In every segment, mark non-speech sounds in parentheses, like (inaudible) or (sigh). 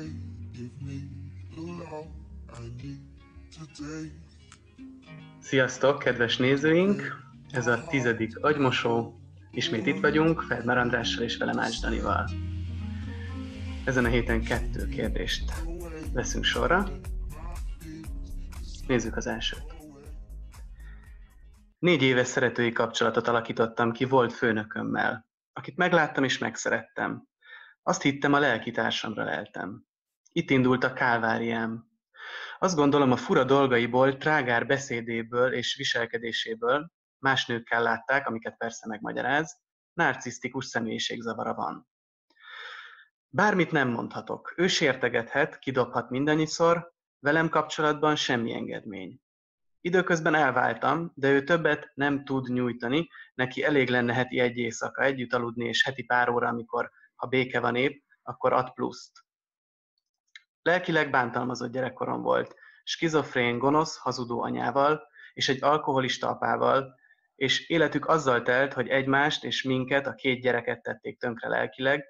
away. Give me love I need today. Sziasztok, kedves nézőink! Ez a tizedik agymosó. Ismét itt vagyunk, Fedmer Andrással és velem Ács Danival. Ezen a héten kettő kérdést veszünk sorra. Nézzük az elsőt. Négy éves szeretői kapcsolatot alakítottam ki volt főnökömmel, akit megláttam és megszerettem. Azt hittem, a lelki társamra leltem. Itt indult a kálváriám. Azt gondolom, a fura dolgaiból, trágár beszédéből és viselkedéséből más nőkkel látták, amiket persze megmagyaráz, narcisztikus személyiségzavara van. Bármit nem mondhatok. Ő sértegethet, kidobhat mindannyiszor, velem kapcsolatban semmi engedmény. Időközben elváltam, de ő többet nem tud nyújtani, neki elég lenne heti egy éjszaka együtt aludni, és heti pár óra, amikor, ha béke van épp, akkor ad pluszt. Lelkileg bántalmazott gyerekkorom volt, skizofrén, gonosz, hazudó anyával, és egy alkoholista apával, és életük azzal telt, hogy egymást és minket, a két gyereket tették tönkre lelkileg.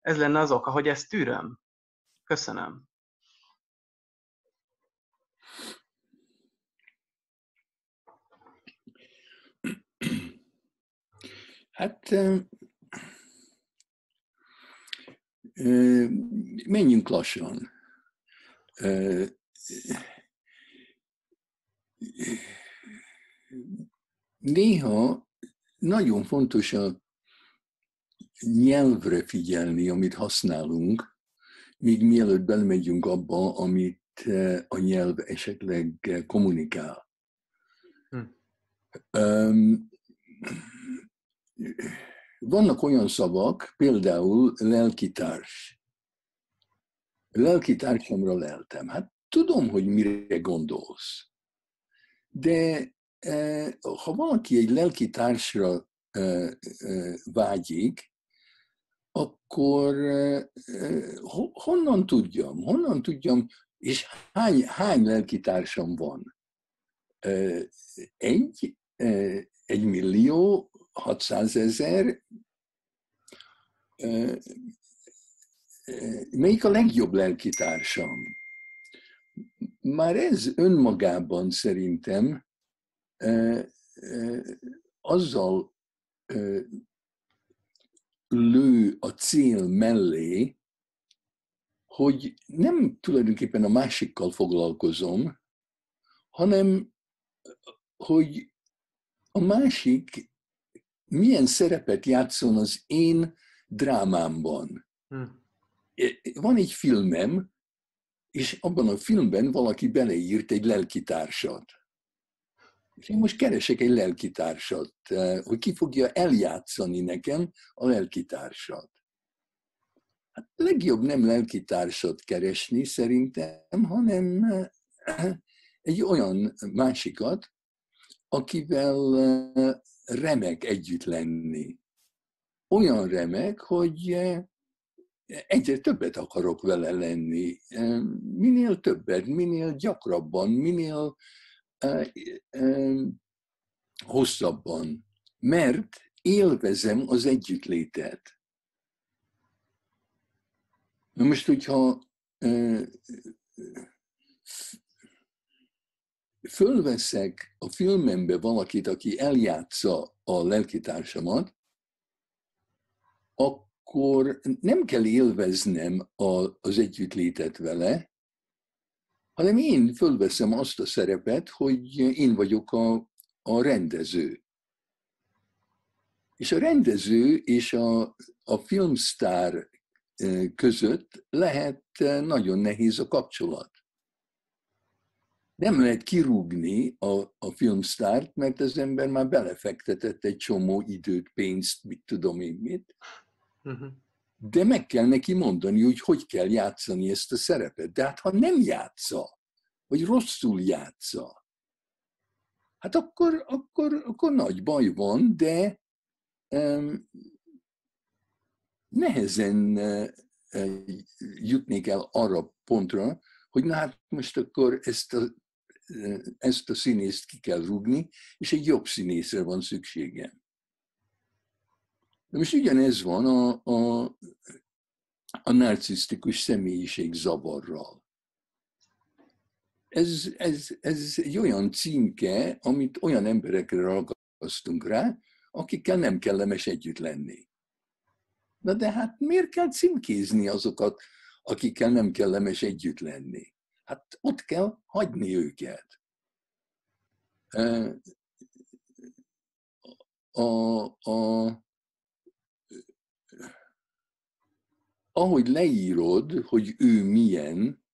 Ez lenne az oka, hogy ezt tűröm. Köszönöm. Hát menjünk lassan. Néha nagyon fontos a nyelvre figyelni, amit használunk, míg mielőtt belemegyünk abba, amit a nyelv esetleg kommunikál. Hm. Um, vannak olyan szavak, például lelkitárs. Lelkitársamra leltem. Hát tudom, hogy mire gondolsz. De e, ha valaki egy lelkitársra e, e, vágyik, akkor honnan tudjam? Honnan tudjam, és hány, hány lelkitársam van? Egy, egy millió, 600 ezer. Melyik a legjobb lelkitársam? Már ez önmagában szerintem azzal lő a cél mellé, hogy nem tulajdonképpen a másikkal foglalkozom, hanem hogy a másik milyen szerepet játszon az én drámámban. Hmm. Van egy filmem, és abban a filmben valaki beleírt egy lelkitársat. És én most keresek egy lelkitársat, hogy ki fogja eljátszani nekem a lelkitársat. Hát legjobb nem lelkitársat keresni szerintem, hanem egy olyan másikat, akivel remek együtt lenni. Olyan remek, hogy eh, egyre többet akarok vele lenni. Minél többet, minél gyakrabban, minél hosszabban. Mert élvezem az együttlétet. Na most, hogyha fölveszek a filmembe valakit, aki eljátsza a lelkitársamat, akkor nem kell élveznem a, az együttlétet vele, hanem én fölveszem azt a szerepet, hogy én vagyok a, a rendező. És a rendező és a, a filmsztár között lehet eh, nagyon nehéz a kapcsolat nem lehet kirúgni a, a filmsztárt, mert az ember már belefektetett egy csomó időt, pénzt, mit tudom én mit. Uh-huh. De meg kell neki mondani, hogy hogy kell játszani ezt a szerepet. De hát ha nem játsza, vagy rosszul játsza, hát akkor, akkor, akkor nagy baj van, de um, nehezen uh, jutnék el arra pontra, hogy na hát most akkor ezt a ezt a színészt ki kell rúgni, és egy jobb színészre van szükségem. De most ugyanez van a, a a narcisztikus személyiség zavarral. Ez, ez, ez egy olyan címke, amit olyan emberekre ragasztunk rá, akikkel nem kellemes együtt lenni. Na de hát miért kell címkézni azokat, akikkel nem kellemes együtt lenni? Hát ott kell hagyni őket. A, a, ahogy leírod, hogy ő milyen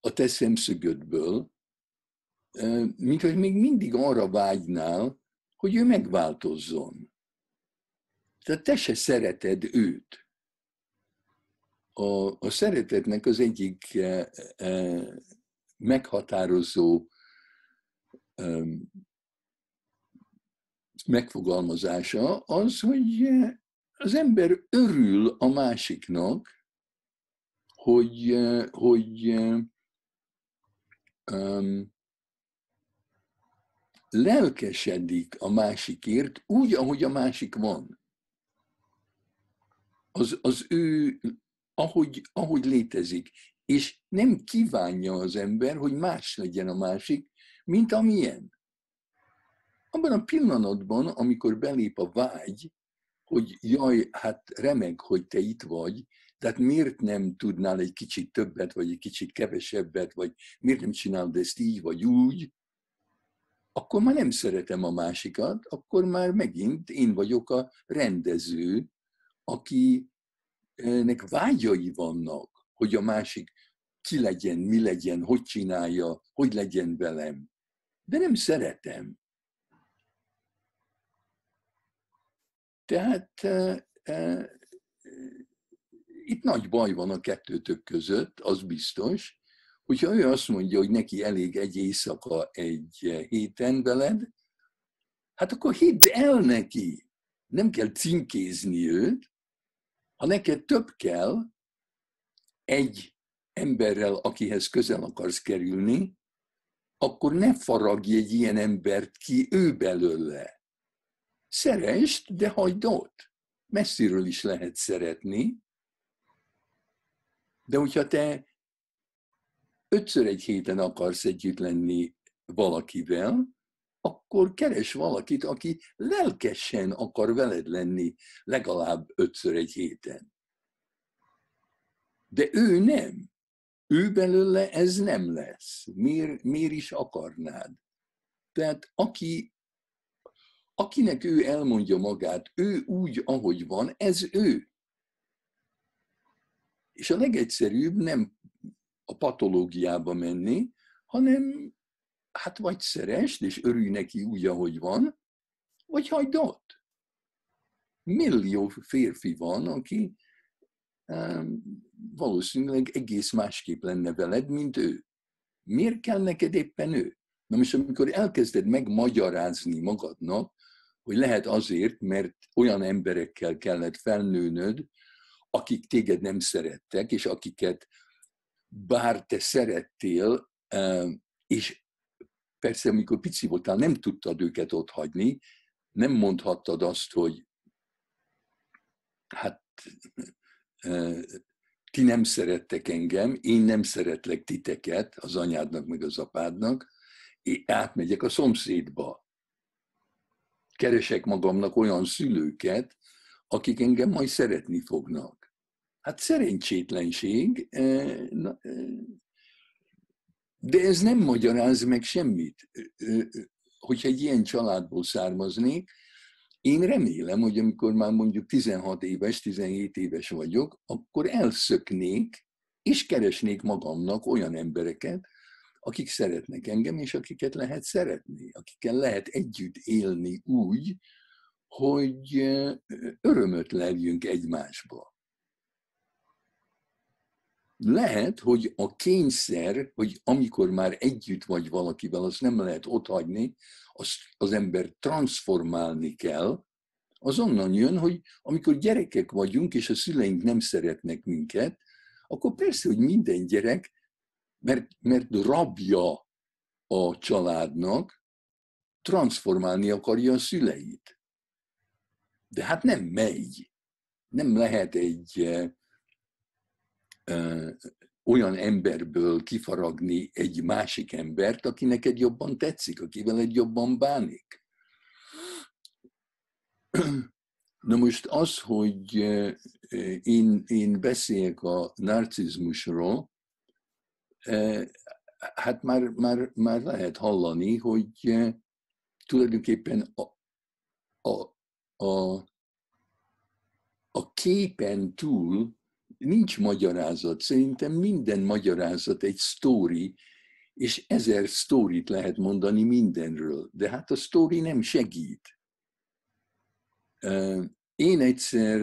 a te szemszögödből, mint hogy még mindig arra vágynál, hogy ő megváltozzon. Tehát te se szereted őt. A, a szeretetnek az egyik e, e, meghatározó e, megfogalmazása az, hogy az ember örül a másiknak, hogy, hogy um, lelkesedik a másikért úgy, ahogy a másik van. Az, az ő, ahogy, ahogy létezik. És nem kívánja az ember, hogy más legyen a másik, mint amilyen. Abban a pillanatban, amikor belép a vágy, hogy jaj, hát remeg, hogy te itt vagy, tehát miért nem tudnál egy kicsit többet, vagy egy kicsit kevesebbet, vagy miért nem csinálod ezt így, vagy úgy, akkor már nem szeretem a másikat, akkor már megint én vagyok a rendező, akinek vágyai vannak, hogy a másik ki legyen, mi legyen, hogy csinálja, hogy legyen velem. De nem szeretem. Tehát itt nagy baj van a kettőtök között, az biztos, hogyha ő azt mondja, hogy neki elég egy éjszaka egy héten veled, hát akkor hidd el neki. Nem kell címkézni őt, ha neked több kell egy emberrel, akihez közel akarsz kerülni, akkor ne faragj egy ilyen embert ki ő belőle. Szerest, de hagyd ott. Messziről is lehet szeretni, de hogyha te ötször egy héten akarsz együtt lenni valakivel, akkor keres valakit, aki lelkesen akar veled lenni legalább ötször egy héten. De ő nem. Ő belőle ez nem lesz. Miért, miért is akarnád? Tehát aki, akinek ő elmondja magát, ő úgy, ahogy van, ez ő. És a legegyszerűbb nem a patológiába menni, hanem hát vagy szeresd, és örülj neki úgy, ahogy van, vagy hagyd ott. Millió férfi van, aki um, valószínűleg egész másképp lenne veled, mint ő. Miért kell neked éppen ő? Na most amikor elkezded megmagyarázni magadnak, hogy lehet azért, mert olyan emberekkel kellett felnőnöd, akik téged nem szerettek, és akiket bár te szerettél, és persze, amikor pici voltál, nem tudtad őket ott hagyni, nem mondhattad azt, hogy hát ti nem szerettek engem, én nem szeretlek titeket, az anyádnak meg az apádnak, én átmegyek a szomszédba. Keresek magamnak olyan szülőket, akik engem majd szeretni fognak. Hát szerencsétlenség, de ez nem magyaráz meg semmit. Hogyha egy ilyen családból származnék, én remélem, hogy amikor már mondjuk 16 éves, 17 éves vagyok, akkor elszöknék, és keresnék magamnak olyan embereket, akik szeretnek engem, és akiket lehet szeretni, akikkel lehet együtt élni úgy, hogy örömöt leljünk egymásba. Lehet, hogy a kényszer, hogy amikor már együtt vagy valakivel, azt nem lehet otthagyni, azt az ember transformálni kell, az onnan jön, hogy amikor gyerekek vagyunk, és a szüleink nem szeretnek minket, akkor persze, hogy minden gyerek, mert, mert rabja a családnak, transformálni akarja a szüleit. De hát nem megy. Nem lehet egy olyan emberből kifaragni egy másik embert, aki neked jobban tetszik, akivel egy jobban bánik. Na most az, hogy én, én beszéljek a narcizmusról, hát már, már, már lehet hallani, hogy tulajdonképpen a, a, a, a képen túl nincs magyarázat. Szerintem minden magyarázat egy sztori, és ezer sztorit lehet mondani mindenről. De hát a sztori nem segít. Én egyszer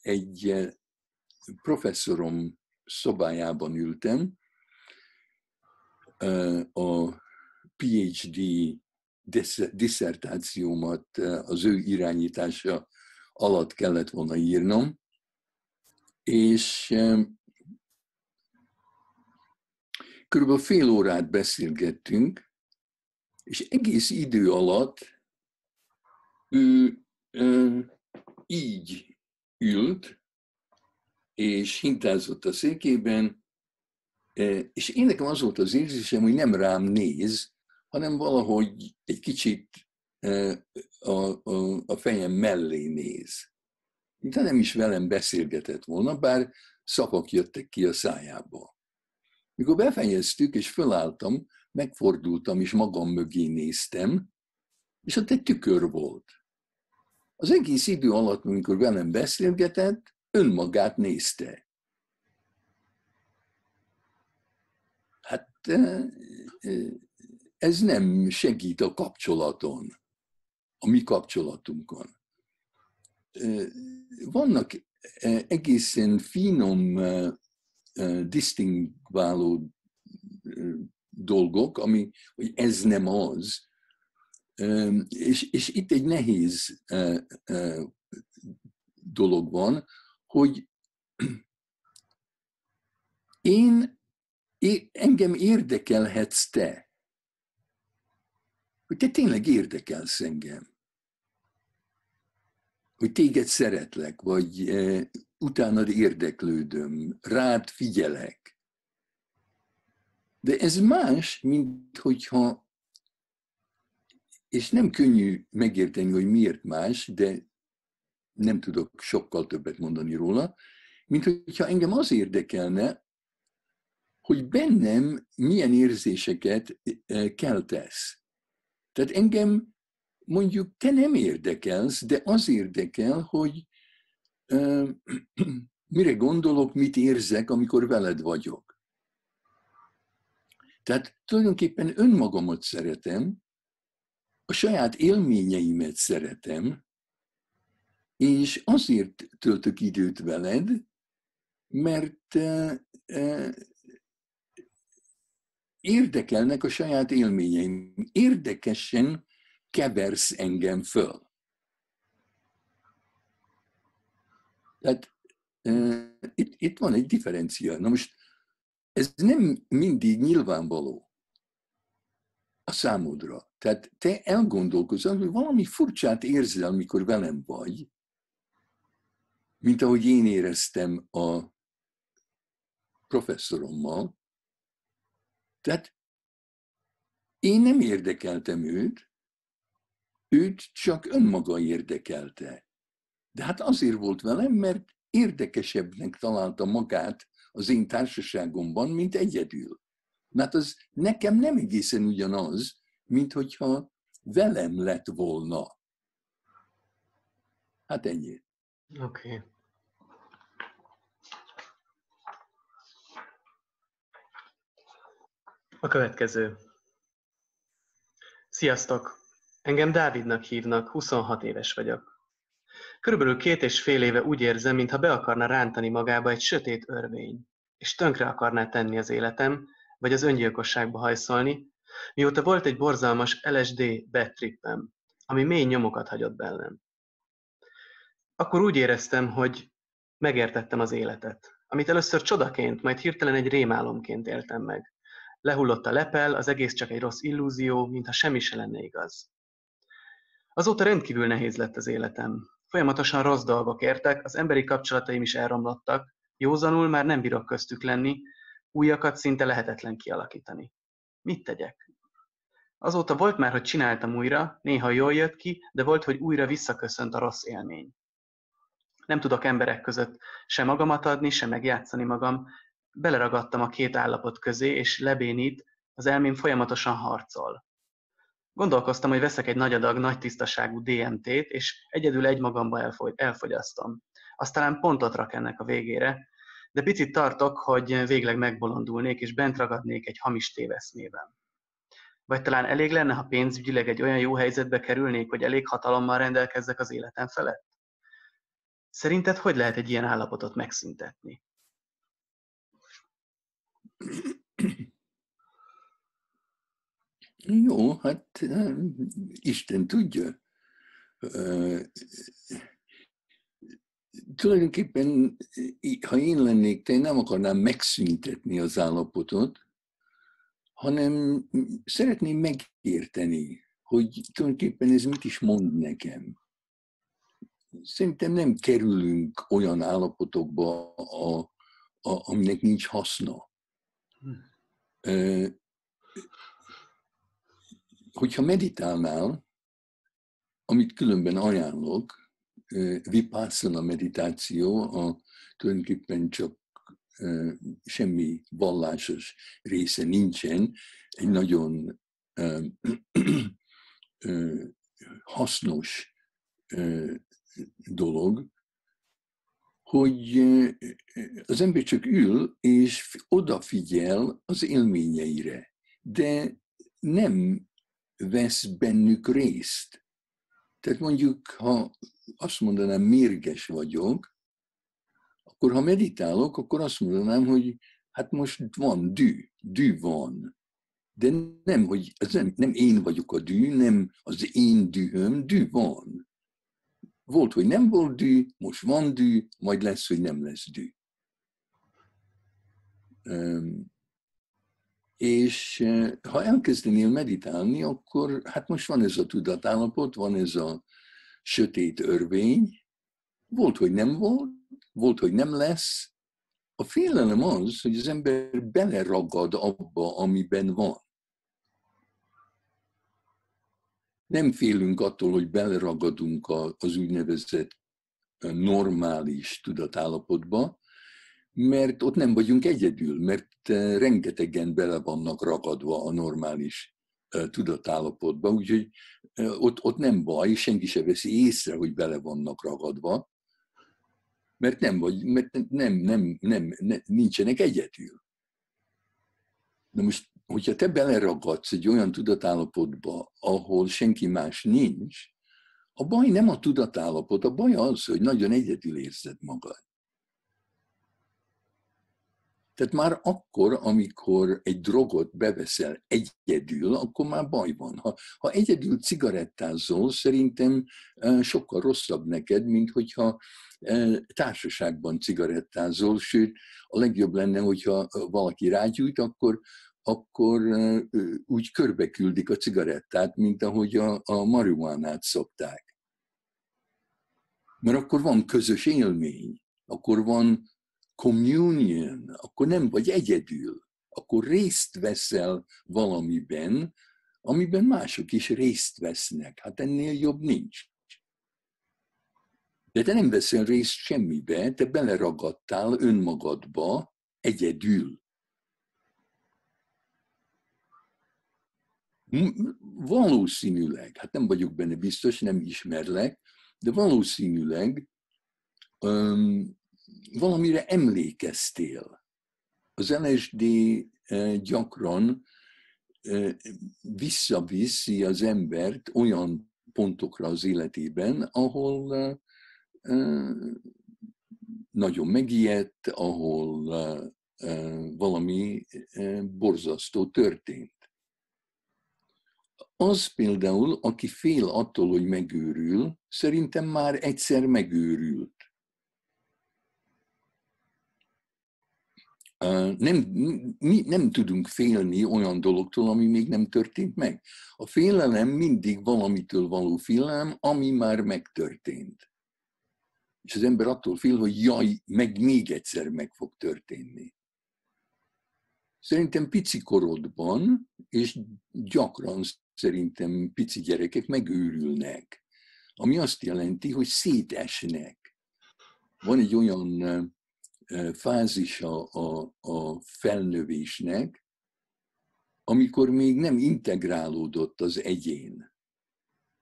egy professzorom szobájában ültem, a PhD diszertációmat az ő irányítása alatt kellett volna írnom, és körülbelül fél órát beszélgettünk, és egész idő alatt ő, így ült, és hintázott a székében, és én nekem az volt az érzésem, hogy nem rám néz, hanem valahogy egy kicsit a, a, a fejem mellé néz. De nem is velem beszélgetett volna, bár szavak jöttek ki a szájából. Mikor befejeztük, és fölálltam, megfordultam, és magam mögé néztem, és ott egy tükör volt. Az egész idő alatt, amikor velem beszélgetett, önmagát nézte. Hát ez nem segít a kapcsolaton, a mi kapcsolatunkon. Vannak egészen finom, disztingváló dolgok, ami, hogy ez nem az, és, és itt egy nehéz dolog van, hogy én, engem érdekelhetsz te. Hogy te tényleg érdekelsz engem. Hogy téged szeretlek, vagy e, utánad érdeklődöm, rád figyelek. De ez más, mint hogyha és nem könnyű megérteni, hogy miért más, de nem tudok sokkal többet mondani róla, mint hogyha engem az érdekelne, hogy bennem milyen érzéseket e, keltesz. Tehát engem mondjuk te nem érdekelsz, de az érdekel, hogy uh, (clears throat) mire gondolok, mit érzek, amikor veled vagyok. Tehát tulajdonképpen önmagamat szeretem, a saját élményeimet szeretem, és azért töltök időt veled, mert érdekelnek a saját élményeim. Érdekesen keversz engem föl. Tehát itt, itt van egy differencia. Na most ez nem mindig nyilvánvaló a számodra. Tehát te elgondolkozol, hogy valami furcsát érzel, mikor velem vagy, mint ahogy én éreztem a professzorommal. Tehát én nem érdekeltem őt, őt csak önmaga érdekelte. De hát azért volt velem, mert érdekesebbnek találta magát az én társaságomban, mint egyedül. Mert az nekem nem egészen ugyanaz, mint hogyha velem lett volna. Hát ennyi. Okay. A következő. Sziasztok! Engem Dávidnak hívnak, 26 éves vagyok. Körülbelül két és fél éve úgy érzem, mintha be akarna rántani magába egy sötét örvény, és tönkre akarná tenni az életem, vagy az öngyilkosságba hajszolni, mióta volt egy borzalmas LSD bad trippem, ami mély nyomokat hagyott bennem. Akkor úgy éreztem, hogy megértettem az életet, amit először csodaként, majd hirtelen egy rémálomként éltem meg. Lehullott a lepel, az egész csak egy rossz illúzió, mintha semmi se lenne igaz. Azóta rendkívül nehéz lett az életem. Folyamatosan rossz dolgok értek, az emberi kapcsolataim is elromlottak, józanul már nem bírok köztük lenni, újakat szinte lehetetlen kialakítani. Mit tegyek? Azóta volt már, hogy csináltam újra, néha jól jött ki, de volt, hogy újra visszaköszönt a rossz élmény. Nem tudok emberek között se magamat adni, se megjátszani magam. Beleragadtam a két állapot közé, és lebénít, az elmém folyamatosan harcol. Gondolkoztam, hogy veszek egy nagy adag, nagy tisztaságú DMT-t, és egyedül egymagamba elfogy, elfogyasztom. Aztán pontot rak ennek a végére, de picit tartok, hogy végleg megbolondulnék, és bent ragadnék egy hamis téveszmében. Vagy talán elég lenne, ha pénzügyileg egy olyan jó helyzetbe kerülnék, hogy elég hatalommal rendelkezzek az életem felett? Szerinted hogy lehet egy ilyen állapotot megszüntetni? Jó, hát Isten tudja. Tulajdonképpen, ha én lennék, te nem akarnám megszüntetni az állapotot, hanem szeretném megérteni, hogy tulajdonképpen ez mit is mond nekem. Szerintem nem kerülünk olyan állapotokba, a, a, aminek nincs haszna. Hm. Hogyha meditálnál, amit különben ajánlok, vipassana meditáció, a, tulajdonképpen csak semmi vallásos része nincsen, egy nagyon hasznos dolog, hogy az ember csak ül és odafigyel az élményeire, de nem vesz bennük részt. Tehát mondjuk, ha azt mondanám, mérges vagyok, akkor ha meditálok, akkor azt mondanám, hogy hát most van dű, dű van. De nem, hogy ez nem, nem én vagyok a dű, nem az én dühöm, dű van. Volt, hogy nem volt dű, most van dű, majd lesz, hogy nem lesz dű. És ha elkezdenél meditálni, akkor hát most van ez a tudatállapot, van ez a sötét örvény, volt, hogy nem volt, volt, hogy nem lesz. A félelem az, hogy az ember beleragad abba, amiben van. Nem félünk attól, hogy beleragadunk az úgynevezett normális tudatállapotba, mert ott nem vagyunk egyedül, mert rengetegen bele vannak ragadva a normális tudatállapotba, úgyhogy ott, ott nem baj, senki se veszi észre, hogy bele vannak ragadva, mert nem vagy, mert nem, nem, nem, nem nincsenek egyedül. Na most, hogyha te beleragadsz egy olyan tudatállapotba, ahol senki más nincs, a baj nem a tudatállapot, a baj az, hogy nagyon egyedül érzed magad. Tehát már akkor, amikor egy drogot beveszel egyedül, akkor már baj van. Ha, ha egyedül cigarettázol, szerintem sokkal rosszabb neked, mint hogyha társaságban cigarettázol, sőt, a legjobb lenne, hogyha valaki rágyújt, akkor, akkor úgy körbe küldik a cigarettát, mint ahogy a, a marihuánát szokták. Mert akkor van közös élmény, akkor van communion, akkor nem vagy egyedül, akkor részt veszel valamiben, amiben mások is részt vesznek. Hát ennél jobb nincs. De te nem veszel részt semmibe, te beleragadtál önmagadba egyedül. Valószínűleg, hát nem vagyok benne biztos, nem ismerlek, de valószínűleg um, valamire emlékeztél. Az LSD gyakran visszaviszi az embert olyan pontokra az életében, ahol nagyon megijedt, ahol valami borzasztó történt. Az például, aki fél attól, hogy megőrül, szerintem már egyszer megőrült. Nem, mi nem tudunk félni olyan dologtól, ami még nem történt meg. A félelem mindig valamitől való félelem, ami már megtörtént. És az ember attól fél, hogy jaj, meg még egyszer meg fog történni. Szerintem pici korodban, és gyakran szerintem pici gyerekek megőrülnek, ami azt jelenti, hogy szétesnek. Van egy olyan fázisa a, a felnövésnek, amikor még nem integrálódott az egyén.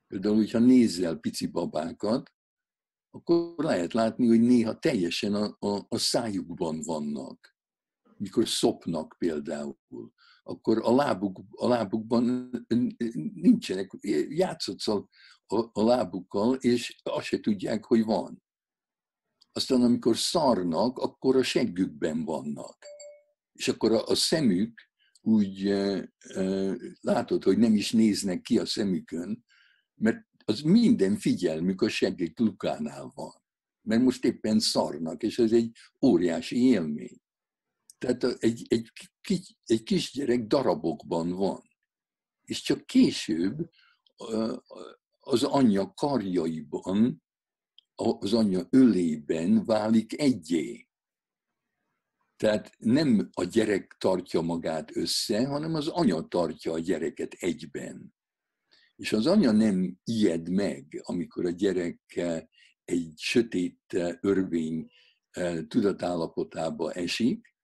Például, hogyha nézzel pici babákat, akkor lehet látni, hogy néha teljesen a, a, a szájukban vannak. Mikor szopnak például, akkor a, lábuk, a lábukban nincsenek, játszhatsz a, a, lábukkal, és azt se tudják, hogy van. Aztán amikor szarnak, akkor a seggükben vannak. És akkor a, a szemük úgy e, e, látod, hogy nem is néznek ki a szemükön, mert az minden figyelmük a seggük lukánál van. Mert most éppen szarnak, és ez egy óriási élmény. Tehát egy, egy, egy kisgyerek darabokban van. És csak később az anyja karjaiban, az anyja ölében válik egyé. Tehát nem a gyerek tartja magát össze, hanem az anya tartja a gyereket egyben. És az anya nem ijed meg, amikor a gyerek egy sötét örvény tudatállapotába esik,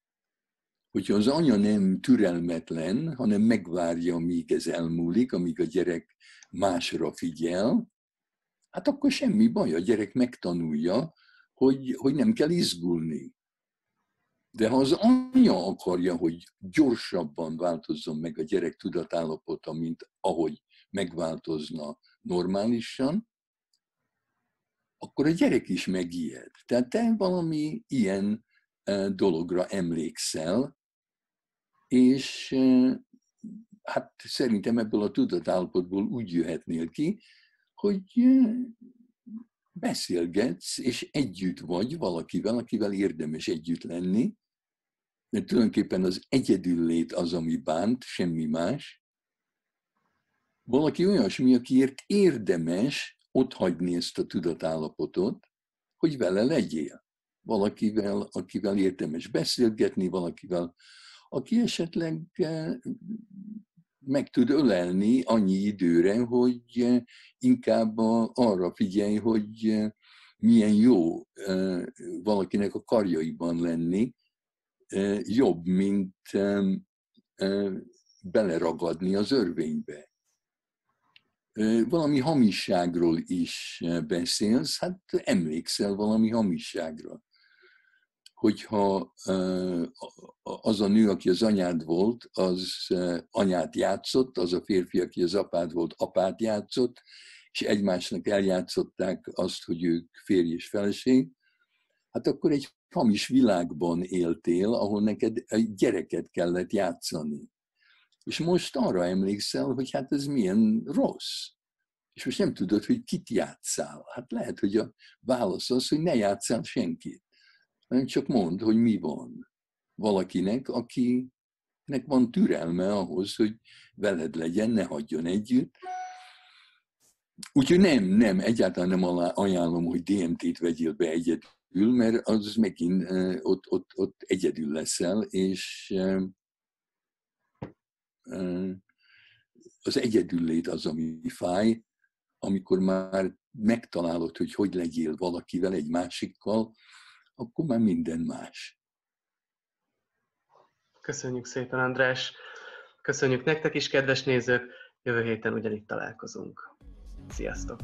hogyha az anya nem türelmetlen, hanem megvárja, míg ez elmúlik, amíg a gyerek másra figyel, hát akkor semmi baj, a gyerek megtanulja, hogy, hogy nem kell izgulni. De ha az anya akarja, hogy gyorsabban változzon meg a gyerek tudatállapota, mint ahogy megváltozna normálisan, akkor a gyerek is megijed. Tehát te valami ilyen eh, dologra emlékszel, és hát szerintem ebből a tudatállapotból úgy jöhetnél ki, hogy beszélgetsz, és együtt vagy valakivel, akivel érdemes együtt lenni, mert tulajdonképpen az egyedüllét az, ami bánt, semmi más. Valaki olyasmi, akiért érdemes ott hagyni ezt a tudatállapotot, hogy vele legyél. Valakivel, akivel érdemes beszélgetni, valakivel, aki esetleg eh, meg tud ölelni annyi időre, hogy eh, inkább arra figyelj, hogy eh, milyen jó valakinek a karjaiban lenni, jobb, mint beleragadni az örvénybe. Valami hamisságról is beszélsz, hát emlékszel valami hamisságra. Hogyha az a nő, aki az anyád volt, az anyát játszott, az a férfi, aki az apád volt, apát játszott, és egymásnak eljátszották azt, hogy ők férj és feleség, hát akkor egy hamis világban éltél, ahol neked egy gyereket kellett játszani. És most arra emlékszel, hogy hát ez milyen rossz. És most nem tudod, hogy kit játszál. Hát lehet, hogy a válasz az, hogy ne játszál senkit. Hanem csak mondd, hogy mi van. Valakinek, akinek van türelme ahhoz, hogy veled legyen, ne hagyjon együtt. Úgyhogy nem, nem, egyáltalán nem ajánlom, hogy DMT-t vegyél be egyedül, mert az megint ott, ott, ott egyedül leszel, és az egyedüllét az, ami fáj, amikor már megtalálod, hogy hogy legyél valakivel, egy másikkal, akkor már minden más. Köszönjük szépen, András! Köszönjük nektek is, kedves nézők! Jövő héten ugyanitt találkozunk. Sziasztok!